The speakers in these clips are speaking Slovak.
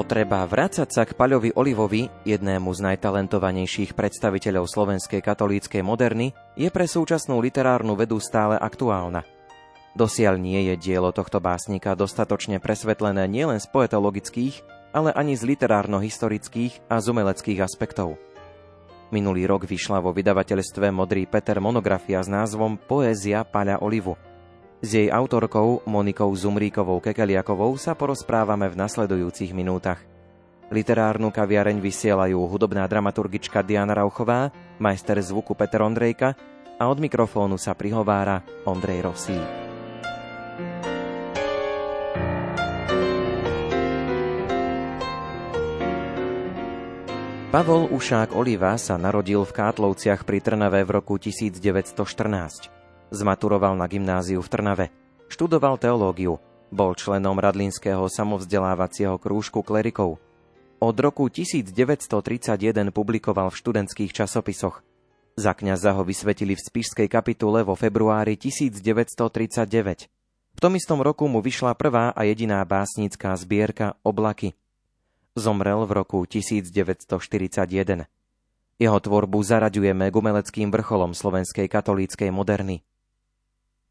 Potreba vrácať sa k Paľovi Olivovi, jednému z najtalentovanejších predstaviteľov slovenskej katolíckej moderny, je pre súčasnú literárnu vedu stále aktuálna. Dosiaľ nie je dielo tohto básnika dostatočne presvetlené nielen z poetologických, ale ani z literárno-historických a z umeleckých aspektov. Minulý rok vyšla vo vydavateľstve Modrý Peter monografia s názvom Poézia Paľa Olivu – s jej autorkou Monikou Zumríkovou Kekeliakovou sa porozprávame v nasledujúcich minútach. Literárnu kaviareň vysielajú hudobná dramaturgička Diana Rauchová, majster zvuku Peter Ondrejka a od mikrofónu sa prihovára Ondrej Rosí. Pavol Ušák Oliva sa narodil v Kátlovciach pri Trnave v roku 1914. Zmaturoval na gymnáziu v Trnave. Študoval teológiu. Bol členom Radlinského samovzdelávacieho krúžku klerikov. Od roku 1931 publikoval v študentských časopisoch. Za kňaza ho vysvetili v Spišskej kapitule vo februári 1939. V tom istom roku mu vyšla prvá a jediná básnická zbierka Oblaky. Zomrel v roku 1941. Jeho tvorbu zaraďujeme k umeleckým vrcholom slovenskej katolíckej moderny.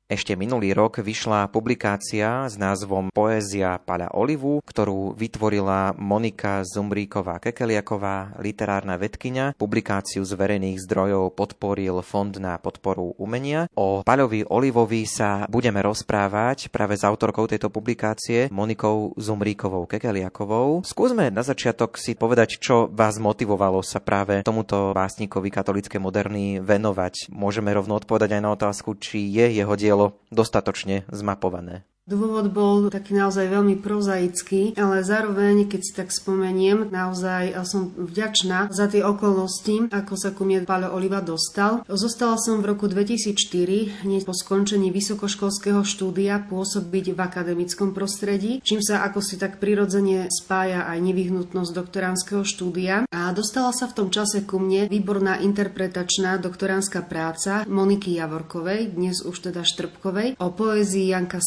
Ešte minulý rok vyšla publikácia s názvom Poézia Paľa Olivu, ktorú vytvorila Monika Zumbríková Kekeliaková, literárna vedkynia. Publikáciu z verejných zdrojov podporil Fond na podporu umenia. O Paľovi Olivovi sa budeme rozprávať práve s autorkou tejto publikácie Monikou Zumbríkovou Kekeliakovou. Skúsme na začiatok si povedať, čo vás motivovalo sa práve tomuto básnikovi katolíckej moderny venovať. Môžeme rovno odpovedať aj na otázku, či je jeho dielo bolo dostatočne zmapované. Dôvod bol taký naozaj veľmi prozaický, ale zároveň, keď si tak spomeniem, naozaj som vďačná za tie okolnosti, ako sa ku mne Páľo Oliva dostal. Zostala som v roku 2004, hneď po skončení vysokoškolského štúdia, pôsobiť v akademickom prostredí, čím sa ako si tak prirodzene spája aj nevyhnutnosť doktoránskeho štúdia. A dostala sa v tom čase ku mne výborná interpretačná doktoránska práca Moniky Javorkovej, dnes už teda Štrbkovej, o poézii Janka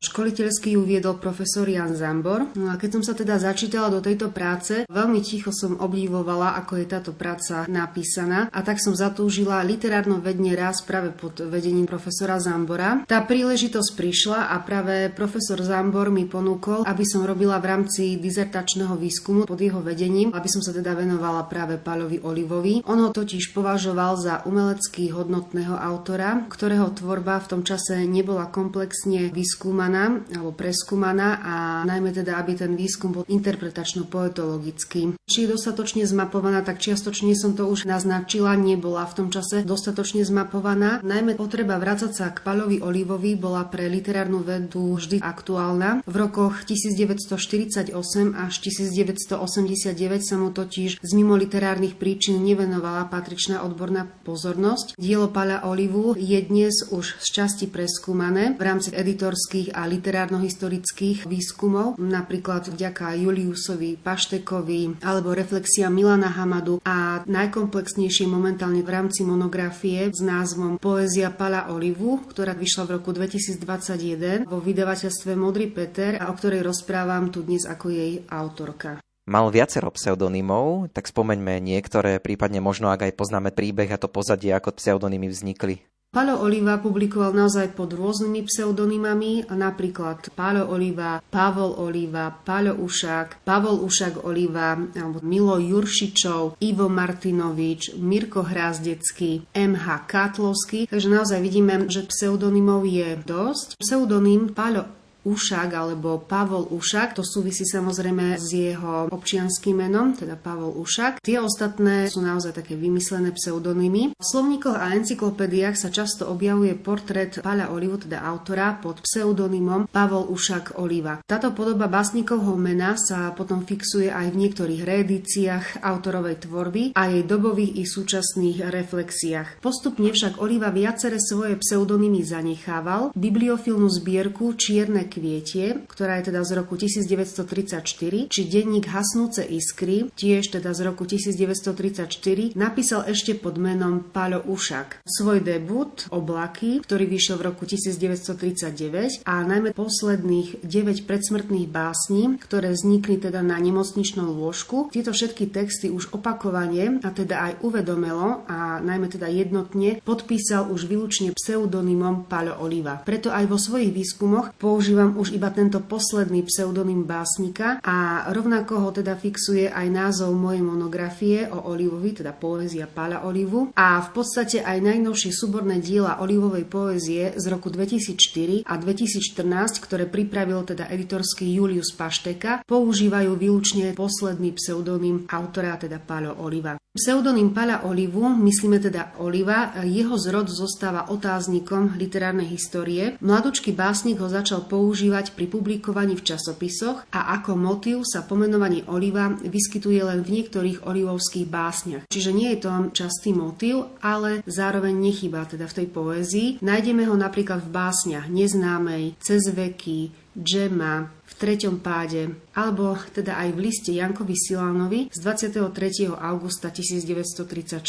Školiteľský ju viedol profesor Jan Zambor. No a keď som sa teda začítala do tejto práce, veľmi ticho som obdivovala, ako je táto práca napísaná a tak som zatúžila literárno vedne raz práve pod vedením profesora Zambora. Tá príležitosť prišla a práve profesor Zambor mi ponúkol, aby som robila v rámci dizertačného výskumu pod jeho vedením, aby som sa teda venovala práve Páľovi Olivovi. On ho totiž považoval za umelecký hodnotného autora, ktorého tvorba v tom čase nebola komplexne vyskúmaná skúmaná alebo preskúmaná a najmä teda, aby ten výskum bol interpretačno-poetologický. Či je dostatočne zmapovaná, tak čiastočne som to už naznačila, nebola v tom čase dostatočne zmapovaná. Najmä potreba vrácať sa k Palovi Olivovi bola pre literárnu vedu vždy aktuálna. V rokoch 1948 až 1989 sa mu totiž z mimo literárnych príčin nevenovala patričná odborná pozornosť. Dielo Pala Olivu je dnes už z časti preskúmané v rámci editorských a literárno-historických výskumov, napríklad vďaka Juliusovi Paštekovi alebo reflexia Milana Hamadu a najkomplexnejšie momentálne v rámci monografie s názvom Poézia Pala Olivu, ktorá vyšla v roku 2021 vo vydavateľstve Modrý Peter a o ktorej rozprávam tu dnes ako jej autorka. Mal viacero pseudonymov, tak spomeňme niektoré, prípadne možno ak aj poznáme príbeh a to pozadie, ako pseudonymy vznikli. Pálo Oliva publikoval naozaj pod rôznymi pseudonymami, napríklad Pálo Oliva, Pavol Oliva, Pálo Ušák, Pavol Ušák Oliva, alebo Milo Juršičov, Ivo Martinovič, Mirko Hrázdecký, MH Kátlovský. Takže naozaj vidíme, že pseudonymov je dosť. Pseudonym Pálo Ušak alebo Pavol Ušak. To súvisí samozrejme s jeho občianským menom, teda Pavol Ušak. Tie ostatné sú naozaj také vymyslené pseudonymy. V slovníkoch a encyklopédiách sa často objavuje portrét Páľa Olivu, teda autora, pod pseudonymom Pavol Ušak Oliva. Táto podoba básnikovho mena sa potom fixuje aj v niektorých reedíciách autorovej tvorby a jej dobových i súčasných reflexiách. Postupne však Oliva viacere svoje pseudonymy zanechával. Bibliofilnú zbierku Čierne kvietie, ktorá je teda z roku 1934, či denník Hasnúce iskry, tiež teda z roku 1934, napísal ešte pod menom Paľo Ušak. Svoj debut Oblaky, ktorý vyšiel v roku 1939 a najmä posledných 9 predsmrtných básní, ktoré vznikli teda na nemocničnom lôžku. Tieto všetky texty už opakovane a teda aj uvedomelo a najmä teda jednotne podpísal už výlučne pseudonymom Paľo Oliva. Preto aj vo svojich výskumoch používam už iba tento posledný pseudonym básnika a rovnako ho teda fixuje aj názov mojej monografie o Olivovi, teda poézia Pála Olivu a v podstate aj najnovšie súborné diela Olivovej poézie z roku 2004 a 2014, ktoré pripravil teda editorský Julius Pašteka, používajú výlučne posledný pseudonym autora, teda Pálo Oliva. Pseudonym Pala Olivu, myslíme teda Oliva, jeho zrod zostáva otáznikom literárnej histórie. Mladučký básnik ho začal používať pri publikovaní v časopisoch a ako motív sa pomenovanie Oliva vyskytuje len v niektorých olivovských básniach. Čiže nie je to častý motív, ale zároveň nechýba teda v tej poézii. Nájdeme ho napríklad v básniach Neznámej, Cez veky, Džema, treťom páde, alebo teda aj v liste Jankovi Silánovi z 23. augusta 1934.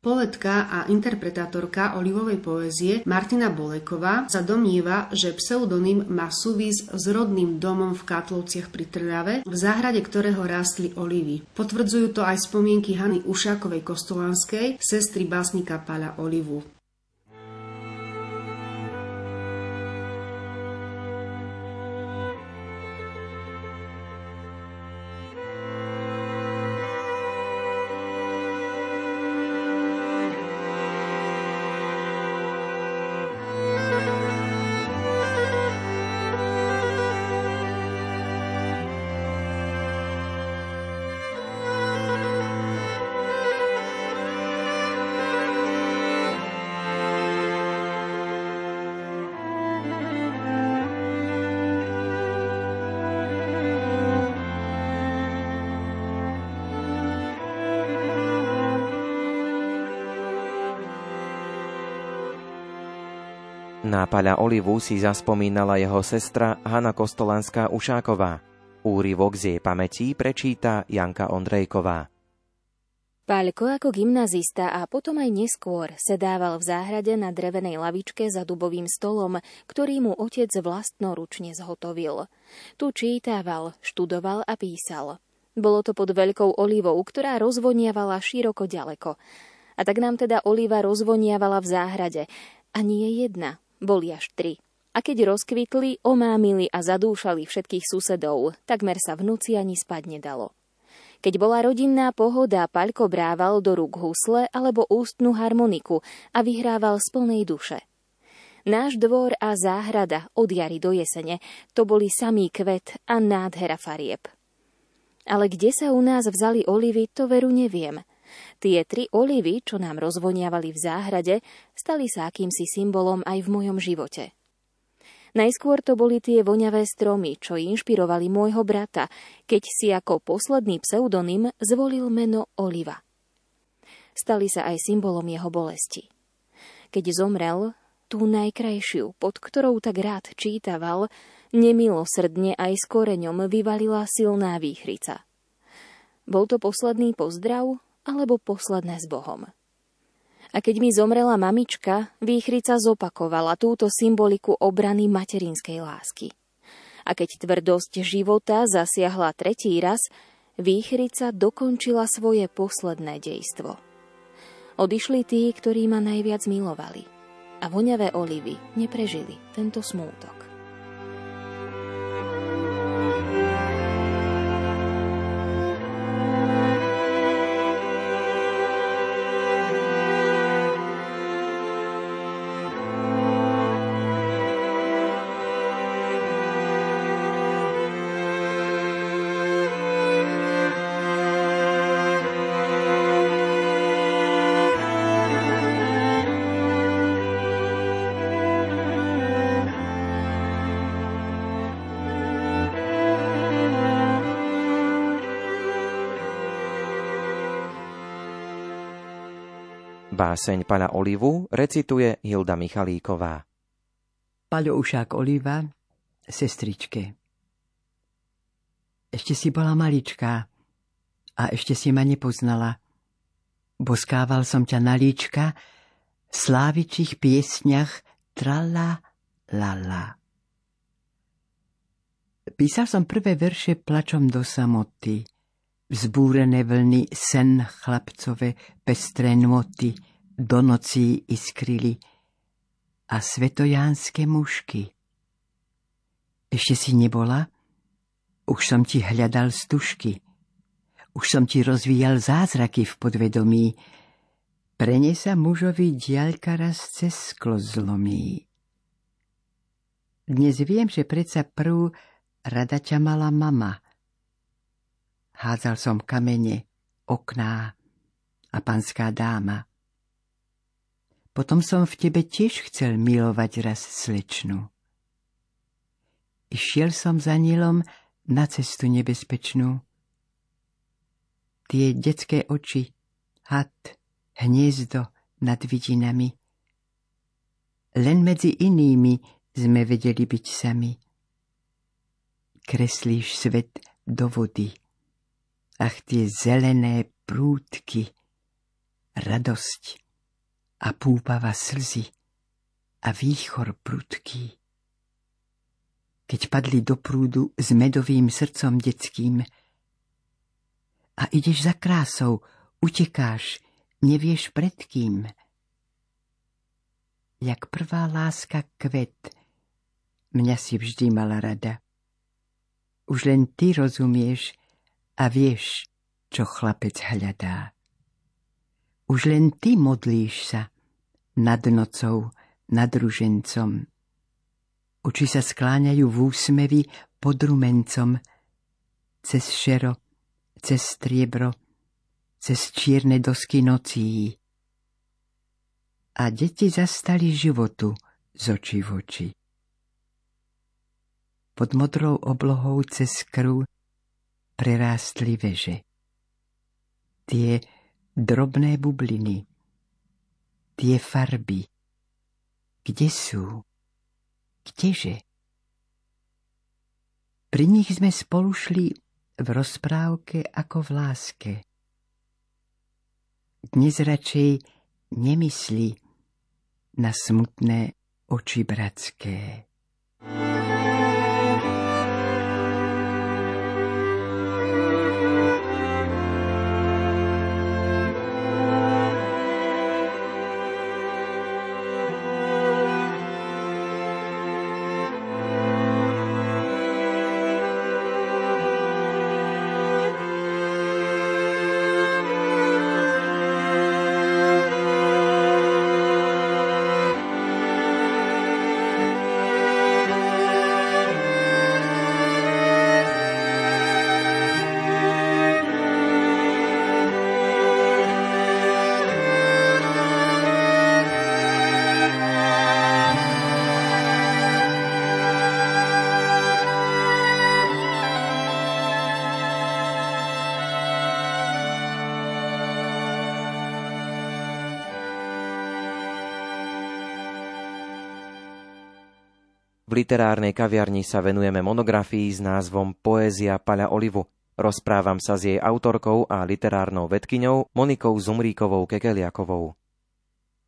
Poetka a interpretátorka olivovej poézie Martina Boleková sa domnieva, že pseudonym má súvis s rodným domom v Kátlovciach pri Trnave, v záhrade ktorého rástli olivy. Potvrdzujú to aj spomienky Hany Ušákovej Kostolanskej, sestry básnika Pala Olivu. Na Paľa Olivu si zaspomínala jeho sestra Hanna Kostolanská Ušáková. Úryvok z jej pamätí prečíta Janka Ondrejková. Páľko ako gymnazista a potom aj neskôr sedával v záhrade na drevenej lavičke za dubovým stolom, ktorý mu otec vlastnoručne zhotovil. Tu čítával, študoval a písal. Bolo to pod veľkou olivou, ktorá rozvoniavala široko ďaleko. A tak nám teda oliva rozvoniavala v záhrade. A nie jedna, boli až tri. A keď rozkvitli, omámili a zadúšali všetkých susedov, takmer sa v noci ani spať nedalo. Keď bola rodinná pohoda, Paľko brával do rúk husle alebo ústnu harmoniku a vyhrával z plnej duše. Náš dvor a záhrada od jary do jesene to boli samý kvet a nádhera farieb. Ale kde sa u nás vzali olivy, to veru neviem – Tie tri olivy, čo nám rozvoniavali v záhrade, stali sa akýmsi symbolom aj v mojom živote. Najskôr to boli tie voňavé stromy, čo inšpirovali môjho brata, keď si ako posledný pseudonym zvolil meno Oliva. Stali sa aj symbolom jeho bolesti. Keď zomrel, tú najkrajšiu, pod ktorou tak rád čítaval, nemilosrdne aj s koreňom vyvalila silná výchrica. Bol to posledný pozdrav, alebo posledné s Bohom. A keď mi zomrela mamička, výchrica zopakovala túto symboliku obrany materinskej lásky. A keď tvrdosť života zasiahla tretí raz, výchrica dokončila svoje posledné dejstvo. Odišli tí, ktorí ma najviac milovali a voňavé olivy neprežili tento smútok. Báseň pana Olivu recituje Hilda Michalíková. Paľo Ušák Oliva sestričke. Ešte si bola maličká a ešte si ma nepoznala. Boskával som ťa na líčka v slávičích piesňach trala lala. Písal som prvé verše plačom do samoty, vzbúrené vlny sen chlapcove pestré nôty do nocí iskrili a svetojánske mušky. Ešte si nebola? Už som ti hľadal stužky. Už som ti rozvíjal zázraky v podvedomí. Prene sa mužovi diaľka raz cez sklo zlomí. Dnes viem, že predsa prv rada ťa mala mama. Hádzal som kamene, okná a panská dáma. Potom som v tebe tiež chcel milovať raz slečnu. Išiel som za Nilom na cestu nebezpečnú. Tie detské oči, had, hniezdo nad vidinami. Len medzi inými sme vedeli byť sami. Kreslíš svet do vody. Ach, tie zelené prúdky, radosť a púpava slzy a výchor prudký. Keď padli do prúdu s medovým srdcom detským a ideš za krásou, utekáš, nevieš pred kým. Jak prvá láska kvet, mňa si vždy mala rada. Už len ty rozumieš a vieš, čo chlapec hľadá. Už len ty modlíš sa nad nocou, nad ružencom. Oči sa skláňajú v úsmevi pod rumencom, cez šero, cez striebro, cez čierne dosky nocí. A deti zastali životu z očí v oči. Pod modrou oblohou cez krv prerástli veže. Tie drobné bubliny, tie farby. Kde sú? Kdeže? Pri nich sme spolu šli v rozprávke ako v láske. Dnes radšej nemyslí na smutné oči bratské. Literárnej kaviarni sa venujeme monografii s názvom Poézia Paľa Olivu. Rozprávam sa s jej autorkou a literárnou vedkyňou Monikou Zumríkovou Kekeliakovou.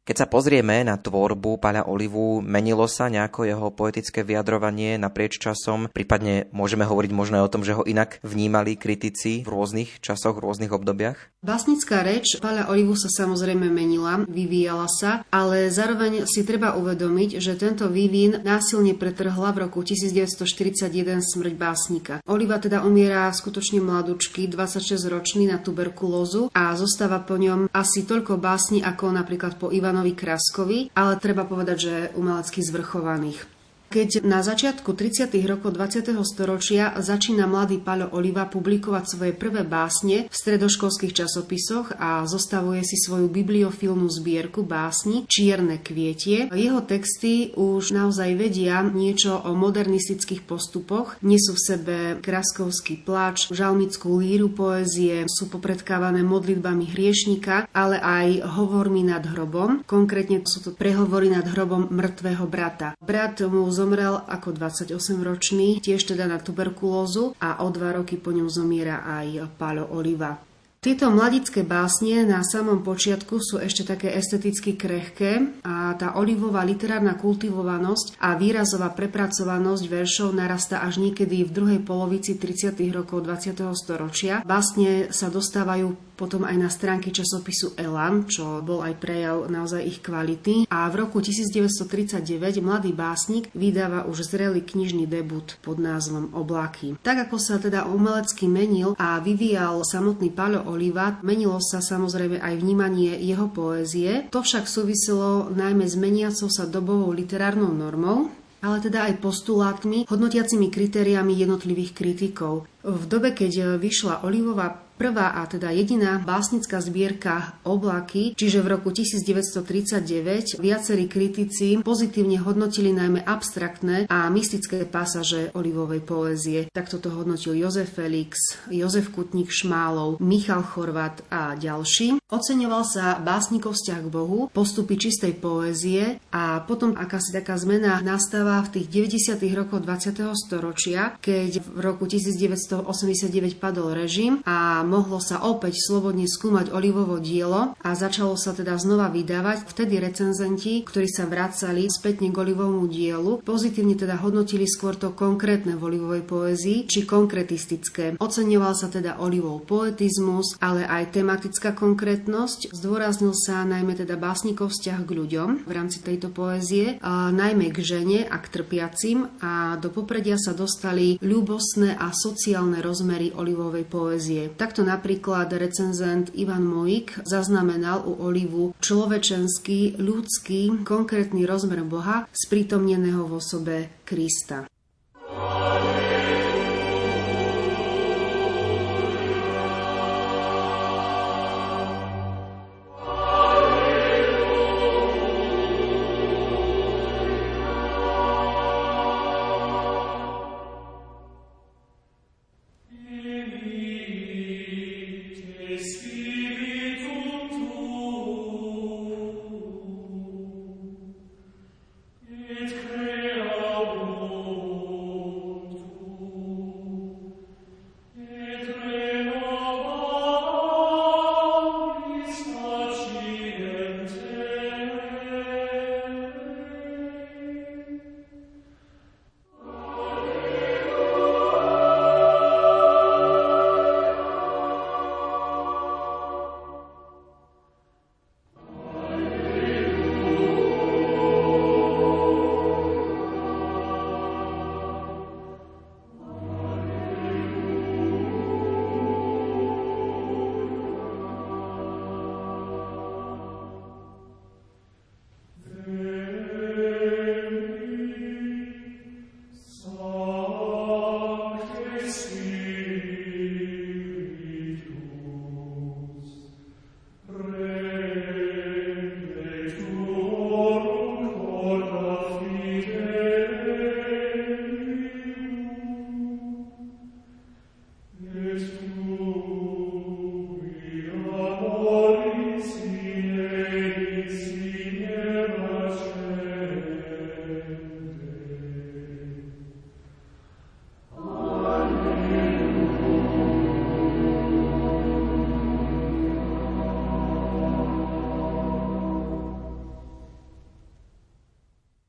Keď sa pozrieme na tvorbu Paľa Olivu, menilo sa nejako jeho poetické vyjadrovanie naprieč časom? Prípadne môžeme hovoriť možno o tom, že ho inak vnímali kritici v rôznych časoch, v rôznych obdobiach? Básnická reč Paľa Olivu sa samozrejme menila, vyvíjala sa, ale zároveň si treba uvedomiť, že tento vývin násilne pretrhla v roku 1941 smrť básnika. Oliva teda umiera skutočne mladučky, 26-ročný na tuberkulózu a zostáva po ňom asi toľko básni ako napríklad po Ivanu Janovi Kraskovi, ale treba povedať, že umelecky zvrchovaných. Keď na začiatku 30. rokov 20. storočia začína mladý Paľo Oliva publikovať svoje prvé básne v stredoškolských časopisoch a zostavuje si svoju bibliofilnú zbierku básni Čierne kvietie, jeho texty už naozaj vedia niečo o modernistických postupoch, nesú v sebe kraskovský plač, žalmickú líru poézie, sú popredkávané modlitbami hriešnika, ale aj hovormi nad hrobom. Konkrétne sú to prehovory nad hrobom mŕtvého brata. Brat mu zomrel ako 28-ročný, tiež teda na tuberkulózu a o dva roky po ňom zomiera aj Pálo Oliva. Tieto mladické básne na samom počiatku sú ešte také esteticky krehké a tá olivová literárna kultivovanosť a výrazová prepracovanosť veršov narastá až niekedy v druhej polovici 30. rokov 20. storočia. Básne sa dostávajú potom aj na stránky časopisu Elan, čo bol aj prejav naozaj ich kvality. A v roku 1939 mladý básnik vydáva už zrelý knižný debut pod názvom Oblaky. Tak ako sa teda umelecky menil a vyvíjal samotný Paľo Oliva, menilo sa samozrejme aj vnímanie jeho poézie. To však súviselo najmä s meniacou sa dobovou literárnou normou, ale teda aj postulátmi, hodnotiacimi kritériami jednotlivých kritikov. V dobe, keď vyšla Olivová Prvá a teda jediná básnická zbierka Oblaky, čiže v roku 1939 viacerí kritici pozitívne hodnotili najmä abstraktné a mystické pasaže olivovej poézie. Takto to hodnotil Jozef Felix, Jozef Kutník Šmálov, Michal Chorvat a ďalší. Oceňoval sa básnikov vzťah k Bohu, postupy čistej poézie a potom akási taká zmena nastáva v tých 90. rokoch 20. storočia, keď v roku 1989 padol režim a mohlo sa opäť slobodne skúmať Olivovo dielo a začalo sa teda znova vydávať. Vtedy recenzenti, ktorí sa vracali spätne k Olivovmu dielu, pozitívne teda hodnotili skôr to konkrétne v Olivovej poézii, či konkretistické. Oceňoval sa teda Olivov poetizmus, ale aj tematická konkrétnosť. Zdôraznil sa najmä teda básnikov vzťah k ľuďom v rámci tejto poézie, a najmä k žene a k trpiacim a do popredia sa dostali ľúbosné a sociálne rozmery Olivovej poézie. Takto Takto napríklad recenzent Ivan Mojik zaznamenal u Olivu človečenský, ľudský, konkrétny rozmer Boha sprítomneného v osobe Krista.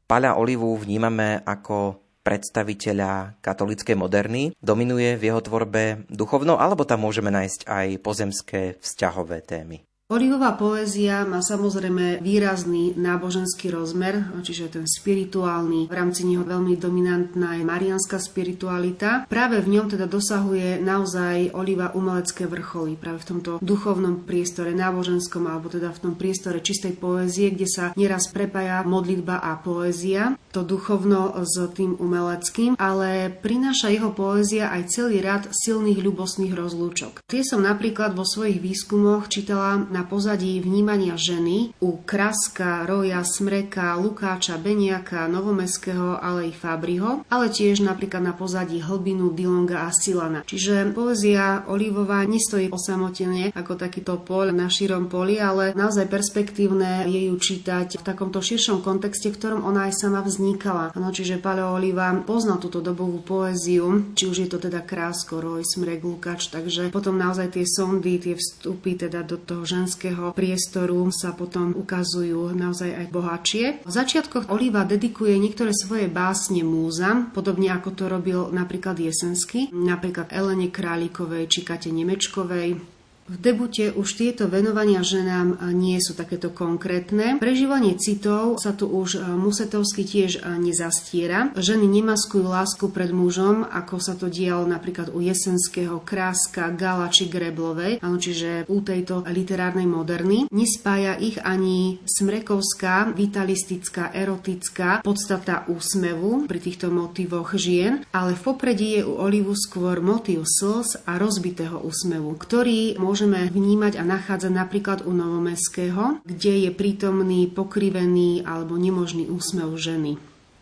Paľa Olivu vnímame ako predstaviteľa katolíckej moderny. Dominuje v jeho tvorbe duchovno, alebo tam môžeme nájsť aj pozemské vzťahové témy? Olivová poézia má samozrejme výrazný náboženský rozmer, čiže ten spirituálny. V rámci neho veľmi dominantná je marianská spiritualita. Práve v ňom teda dosahuje naozaj Oliva umelecké vrcholy. Práve v tomto duchovnom priestore, náboženskom, alebo teda v tom priestore čistej poézie, kde sa nieraz prepája modlitba a poézia to duchovno s tým umeleckým, ale prináša jeho poézia aj celý rad silných ľubostných rozlúčok. Tie som napríklad vo svojich výskumoch čítala na na pozadí vnímania ženy u Kraska, Roja, Smreka, Lukáča, Beniaka, Novomeského, ale i Fabriho, ale tiež napríklad na pozadí Hlbinu, Dilonga a Silana. Čiže poézia Olivová nestojí osamotene ako takýto pol na širom poli, ale naozaj perspektívne je ju čítať v takomto širšom kontexte, v ktorom ona aj sama vznikala. Ano, čiže Paleo Oliva poznal túto dobovú poéziu, či už je to teda Krásko, Roj, Smrek, Lukáč, takže potom naozaj tie sondy, tie vstupy teda do toho ženského priestoru sa potom ukazujú naozaj aj bohatšie. V začiatkoch Oliva dedikuje niektoré svoje básne múzam, podobne ako to robil napríklad Jesensky, napríklad Elene Králikovej či Kate Nemečkovej, v debute už tieto venovania ženám nie sú takéto konkrétne. Prežívanie citov sa tu už Musetovsky tiež nezastiera. Ženy nemaskujú lásku pred mužom, ako sa to dialo napríklad u Jesenského, Kráska, Gala či Greblovej, ano, čiže u tejto literárnej moderny. Nespája ich ani smrekovská, vitalistická, erotická podstata úsmevu pri týchto motivoch žien, ale v popredí je u Olivu skôr motív slz a rozbitého úsmevu, ktorý môže môžeme vnímať a nachádzať napríklad u Novomestského, kde je prítomný pokrivený alebo nemožný úsmev ženy.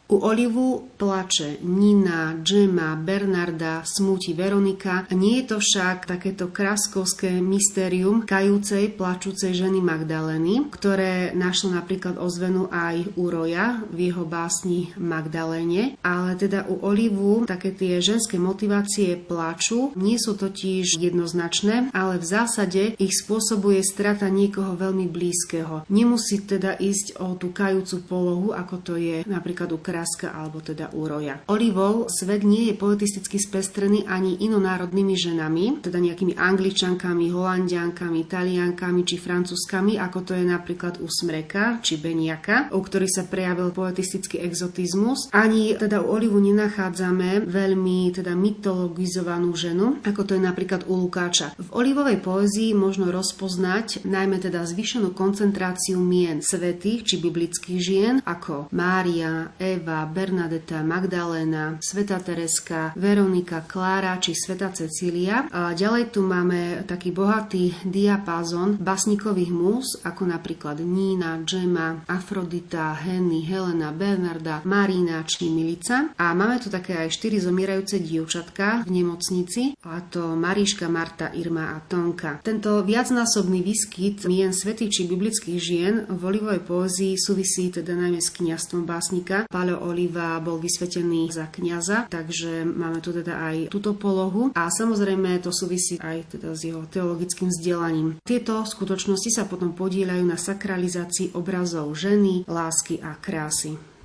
U Olivu plače Nina, Džema, Bernarda, smúti Veronika. Nie je to však takéto kráskovské mystérium kajúcej, plačúcej ženy Magdalény, ktoré našlo napríklad ozvenu aj u Roja v jeho básni Magdaléne. Ale teda u Olivu také tie ženské motivácie plaču nie sú totiž jednoznačné, ale v zásade ich spôsobuje strata niekoho veľmi blízkeho. Nemusí teda ísť o tú kajúcu polohu, ako to je napríklad u Kráska alebo teda Úroja. Olivov svet nie je poetisticky spestrený ani inonárodnými ženami, teda nejakými angličankami, holandiankami, taliankami či francúzskami, ako to je napríklad u Smreka či Beniaka, u ktorých sa prejavil poetistický exotizmus. Ani teda u Olivu nenachádzame veľmi teda mytologizovanú ženu, ako to je napríklad u Lukáča. V Olivovej poézii možno rozpoznať najmä teda zvýšenú koncentráciu mien svetých či biblických žien ako Mária, Eva, Eva, Bernadeta, Magdaléna, Sveta Tereska, Veronika, Klára či Sveta Cecília. A ďalej tu máme taký bohatý diapázon basníkových múz, ako napríklad Nína, Džema, Afrodita, Henny, Helena, Bernarda, Marina či Milica. A máme tu také aj štyri zomierajúce dievčatka v nemocnici, a to Mariška, Marta, Irma a Tonka. Tento viacnásobný výskyt mien svetých či biblických žien v olivovej poezii súvisí teda najmä s kniastvom básnika Paleo Oliva bol vysvetený za kňaza, takže máme tu teda aj túto polohu a samozrejme to súvisí aj teda s jeho teologickým vzdelaním. Tieto skutočnosti sa potom podielajú na sakralizácii obrazov ženy, lásky a krásy.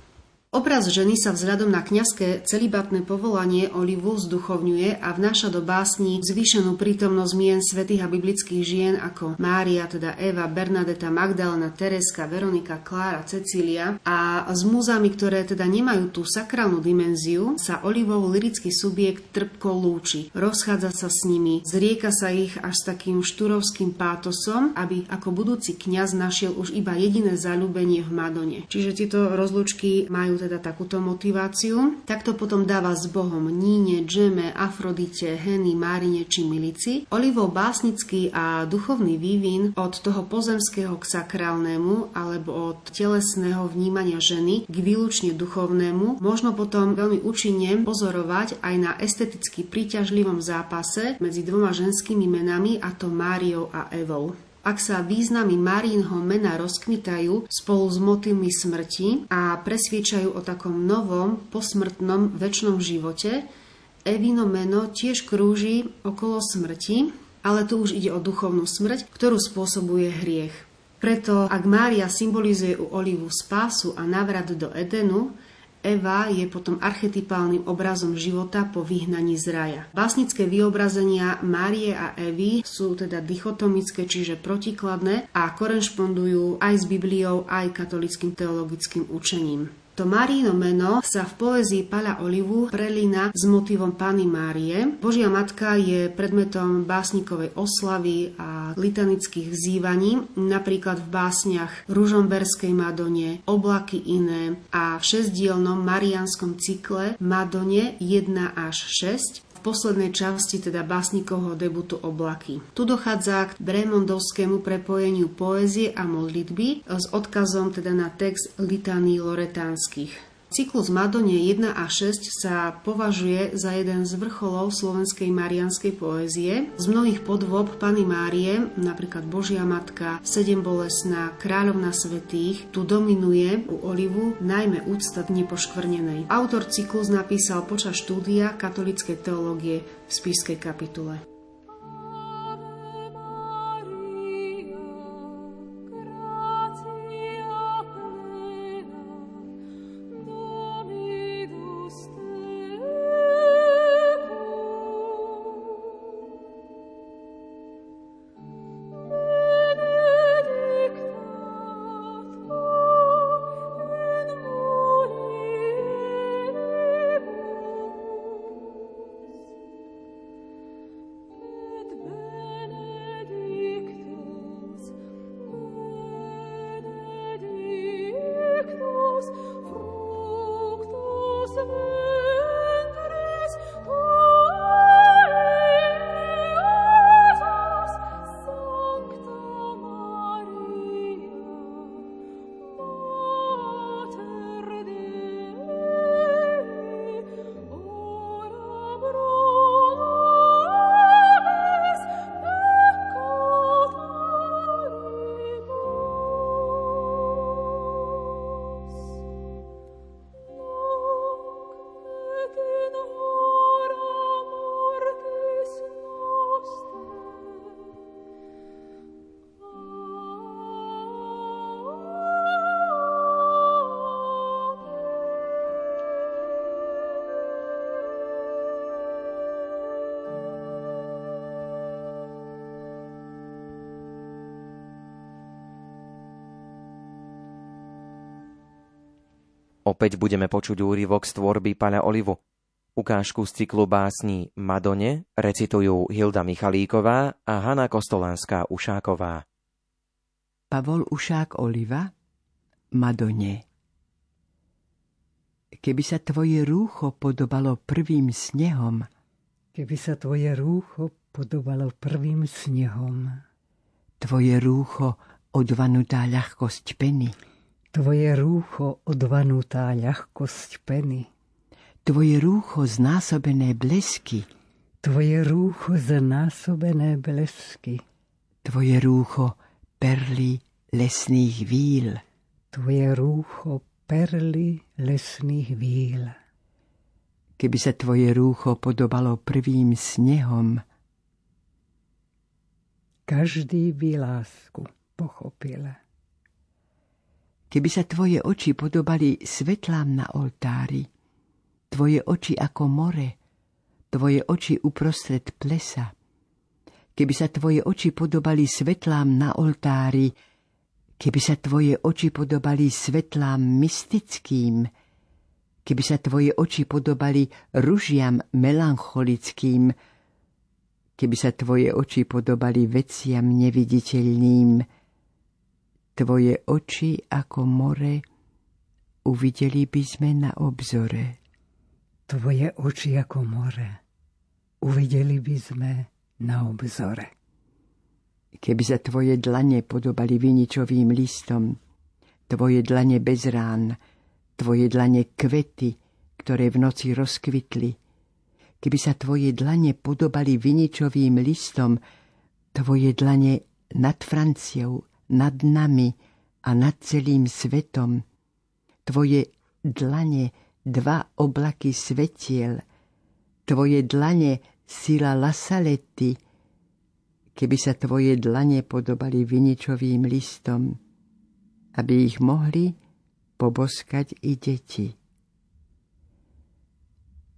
Obraz ženy sa vzhľadom na kňazské celibatné povolanie Olivu zduchovňuje a vnáša do básni zvýšenú prítomnosť mien svetých a biblických žien ako Mária, teda Eva, Bernadeta, Magdalena, Tereska, Veronika, Klára, Cecília a s múzami, ktoré teda nemajú tú sakrálnu dimenziu, sa Olivov lirický subjekt trpko lúči. Rozchádza sa s nimi, zrieka sa ich až s takým štúrovským pátosom, aby ako budúci kňaz našiel už iba jediné zalúbenie v Madone. Čiže tieto rozlúčky majú teda takúto motiváciu, tak to potom dáva s Bohom Níne, Džeme, Afrodite, Heny, Márine či Milici. Olivov básnický a duchovný vývin od toho pozemského k sakrálnemu alebo od telesného vnímania ženy k výlučne duchovnému možno potom veľmi účinne pozorovať aj na esteticky príťažlivom zápase medzi dvoma ženskými menami a to Máriou a Evou ak sa významy Marínho mena rozkvitajú spolu s motívmi smrti a presviečajú o takom novom, posmrtnom, väčšnom živote, Evino meno tiež krúži okolo smrti, ale tu už ide o duchovnú smrť, ktorú spôsobuje hriech. Preto, ak Mária symbolizuje u Olivu spásu a návrat do Edenu, Eva je potom archetypálnym obrazom života po vyhnaní z raja. Básnické vyobrazenia Márie a Evy sú teda dichotomické, čiže protikladné a korešpondujú aj s Bibliou, aj katolickým teologickým učením. To Maríno meno sa v poézii Pala Olivu prelína s motivom Pany Márie. Božia Matka je predmetom básnikovej oslavy a litanických vzývaní, napríklad v básniach Ružomberskej Madone, Oblaky iné a v šesdielnom marianskom cykle Madone 1 až 6 poslednej časti teda básnikovho debutu Oblaky. Tu dochádza k bremondovskému prepojeniu poézie a modlitby s odkazom teda na text litaní loretánskych. Cyklus Madone 1 a 6 sa považuje za jeden z vrcholov slovenskej marianskej poézie. Z mnohých podvob Pany Márie, napríklad Božia Matka, Sedem bolesná, Kráľovna svetých, tu dominuje u Olivu najmä úcta nepoškvrnenej. Autor cyklus napísal počas štúdia katolickej teológie v Spískej kapitule. Opäť budeme počuť úryvok z tvorby Paľa Olivu. Ukážku z cyklu básní Madone recitujú Hilda Michalíková a Hanna Kostolánska Ušáková. Pavol Ušák Oliva Madone Keby sa tvoje rúcho podobalo prvým snehom, keby sa tvoje rúcho podobalo prvým snehom, tvoje rúcho odvanutá ľahkosť peny, Tvoje rúcho odvanutá ľahkosť peny. Tvoje rúcho znásobené blesky. Tvoje rúcho znásobené blesky. Tvoje rúcho perly lesných víl. Tvoje rúcho perly lesných víl. Keby sa tvoje rúcho podobalo prvým snehom, každý by lásku pochopil. Keby sa tvoje oči podobali svetlám na oltári, tvoje oči ako more, tvoje oči uprostred plesa, keby sa tvoje oči podobali svetlám na oltári, keby sa tvoje oči podobali svetlám mystickým, keby sa tvoje oči podobali ružiam melancholickým, keby sa tvoje oči podobali veciam neviditeľným, Tvoje oči ako more uvideli by sme na obzore. Tvoje oči ako more uvideli by sme na obzore. Keby sa tvoje dlane podobali viničovým listom, tvoje dlane bez rán, tvoje dlane kvety, ktoré v noci rozkvitli, keby sa tvoje dlane podobali viničovým listom, tvoje dlane nad Franciou nad nami a nad celým svetom. Tvoje dlane dva oblaky svetiel, tvoje dlane sila lasalety, keby sa tvoje dlane podobali viničovým listom, aby ich mohli poboskať i deti.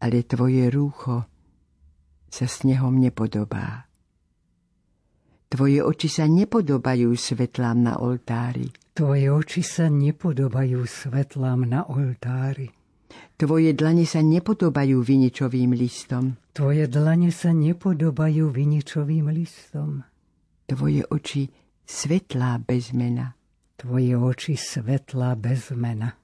Ale tvoje rúcho sa snehom nepodobá. Tvoje oči sa nepodobajú svetlám na oltári. Tvoje oči sa nepodobajú svetlám na oltári. Tvoje dlane sa nepodobajú viničovým listom. Tvoje dlane sa nepodobajú viničovým listom. Tvoje oči svetlá bez mena. Tvoje oči svetlá bez mena.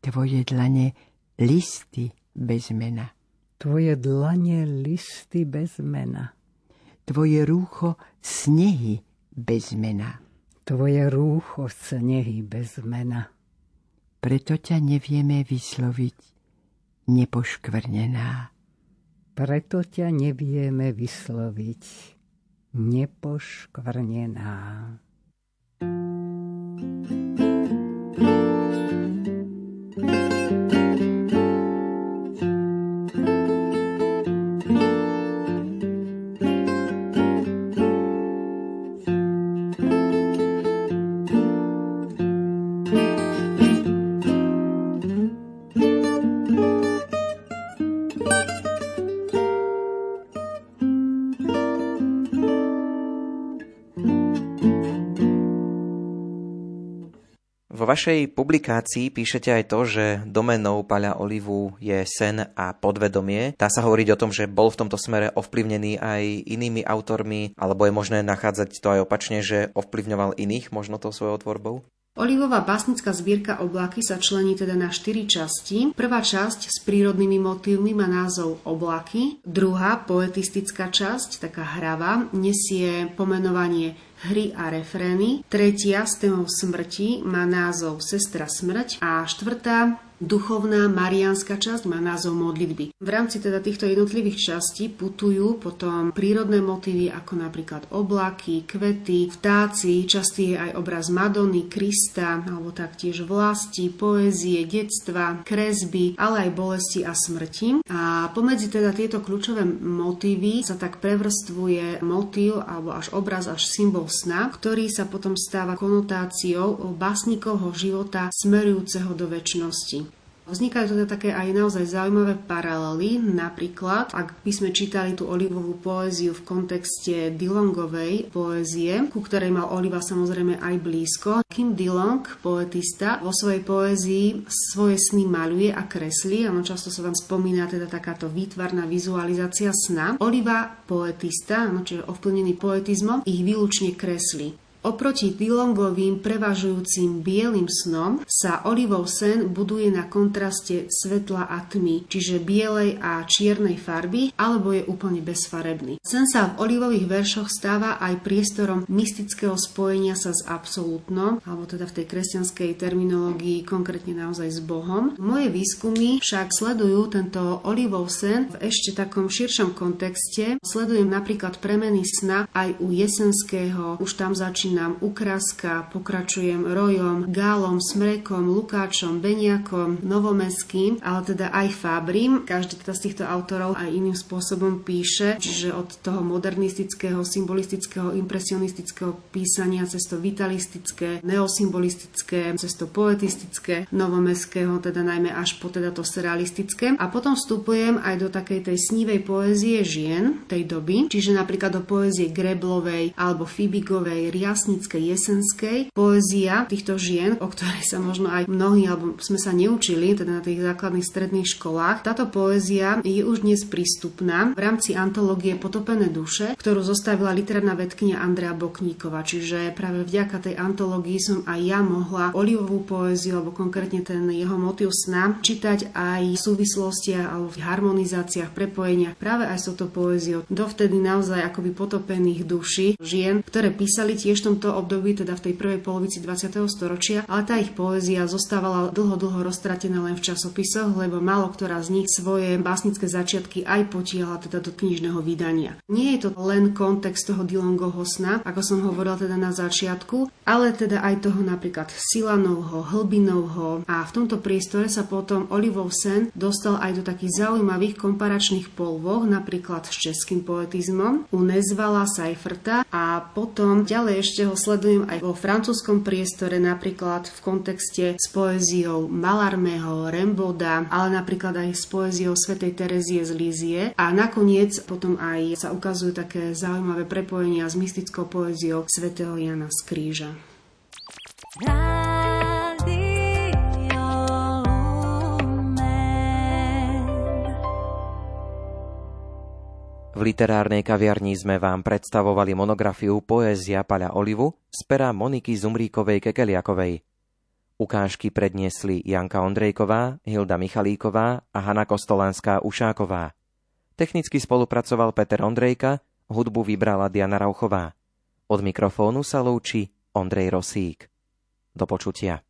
Tvoje dlane listy bez mena. Tvoje dlanie listy bez mena. Tvoje rúcho snehy bez mena. Tvoje rúcho snehy bez mena. Preto ťa nevieme vysloviť nepoškvrnená. Preto ťa nevieme vysloviť nepoškvrnená. Vašej publikácii píšete aj to, že domenou Paľa Olivu je sen a podvedomie. Dá sa hovoriť o tom, že bol v tomto smere ovplyvnený aj inými autormi, alebo je možné nachádzať to aj opačne, že ovplyvňoval iných možno tou svojou tvorbou? Olivová básnická zbierka Oblaky sa člení teda na štyri časti. Prvá časť s prírodnými motívmi má názov Oblaky, druhá poetistická časť, taká hrava, nesie pomenovanie hry a refrény. Tretia s témou smrti má názov Sestra smrť a štvrtá Duchovná mariánska časť má názov modlitby. V rámci teda týchto jednotlivých častí putujú potom prírodné motívy ako napríklad oblaky, kvety, vtáci, častý je aj obraz Madony, Krista, alebo taktiež vlasti, poézie, detstva, kresby, ale aj bolesti a smrti. A pomedzi teda tieto kľúčové motívy sa tak prevrstvuje motív alebo až obraz, až symbol sna, ktorý sa potom stáva konotáciou básnikovho života smerujúceho do väčšnosti. Vznikajú teda také aj naozaj zaujímavé paralely. Napríklad, ak by sme čítali tú olivovú poéziu v kontexte Dillongovej poézie, ku ktorej mal Oliva samozrejme aj blízko. Kim Dillong, poetista, vo svojej poézii svoje sny maluje a kreslí. Ano, často sa tam spomína teda takáto výtvarná vizualizácia sna. Oliva, poetista, ano, čiže ovplnený poetizmom, ich výlučne kreslí. Oproti Dillongovým prevažujúcim bielým snom sa Olivov sen buduje na kontraste svetla a tmy, čiže bielej a čiernej farby, alebo je úplne bezfarebný. Sen sa v Olivových veršoch stáva aj priestorom mystického spojenia sa s absolútnom, alebo teda v tej kresťanskej terminológii konkrétne naozaj s Bohom. Moje výskumy však sledujú tento Olivov sen v ešte takom širšom kontexte. Sledujem napríklad premeny sna aj u Jesenského, už tam začína začínam Ukraska, pokračujem Rojom, Gálom, Smrekom, Lukáčom, Beniakom, Novomeským, ale teda aj Fabrim. Každý teda z týchto autorov aj iným spôsobom píše, čiže od toho modernistického, symbolistického, impresionistického písania cez to vitalistické, neosymbolistické, cez to poetistické, novomeského, teda najmä až po teda to surrealistické. A potom vstupujem aj do takej tej snívej poézie žien tej doby, čiže napríklad do poézie Greblovej alebo Fibigovej, Rias básnickej, jesenskej. Poézia týchto žien, o ktorej sa možno aj mnohí, alebo sme sa neučili, teda na tých základných stredných školách. Táto poézia je už dnes prístupná v rámci antológie Potopené duše, ktorú zostavila literárna vedkynia Andrea Bokníková. Čiže práve vďaka tej antológii som aj ja mohla olivovú poéziu, alebo konkrétne ten jeho motiv sna, čítať aj v súvislostiach alebo v harmonizáciách, prepojeniach práve aj s touto poéziou. Dovtedy naozaj akoby potopených duší žien, ktoré písali tiež tomto období, teda v tej prvej polovici 20. storočia, ale tá ich poézia zostávala dlho, dlho roztratená len v časopisoch, lebo málo ktorá z nich svoje básnické začiatky aj potiahla teda do knižného vydania. Nie je to len kontext toho Dilongovho sna, ako som hovorila teda na začiatku, ale teda aj toho napríklad Silanovho, Hlbinovho a v tomto priestore sa potom Olivov sen dostal aj do takých zaujímavých komparačných polvoch, napríklad s českým poetizmom, u Nezvala Seiferta a potom ďalej ešte ešte ho sledujem aj vo francúzskom priestore, napríklad v kontexte s poéziou Malarmeho, Remboda, ale napríklad aj s poéziou svätej Terezie z Lízie. A nakoniec potom aj sa ukazujú také zaujímavé prepojenia s mystickou poéziou svätého Jana z Kríža. V literárnej kaviarni sme vám predstavovali monografiu Poézia Paľa Olivu z pera Moniky Zumríkovej Kekeliakovej. Ukážky predniesli Janka Ondrejková, Hilda Michalíková a Hanna Kostolanská Ušáková. Technicky spolupracoval Peter Ondrejka, hudbu vybrala Diana Rauchová. Od mikrofónu sa lúči Ondrej Rosík. Do počutia.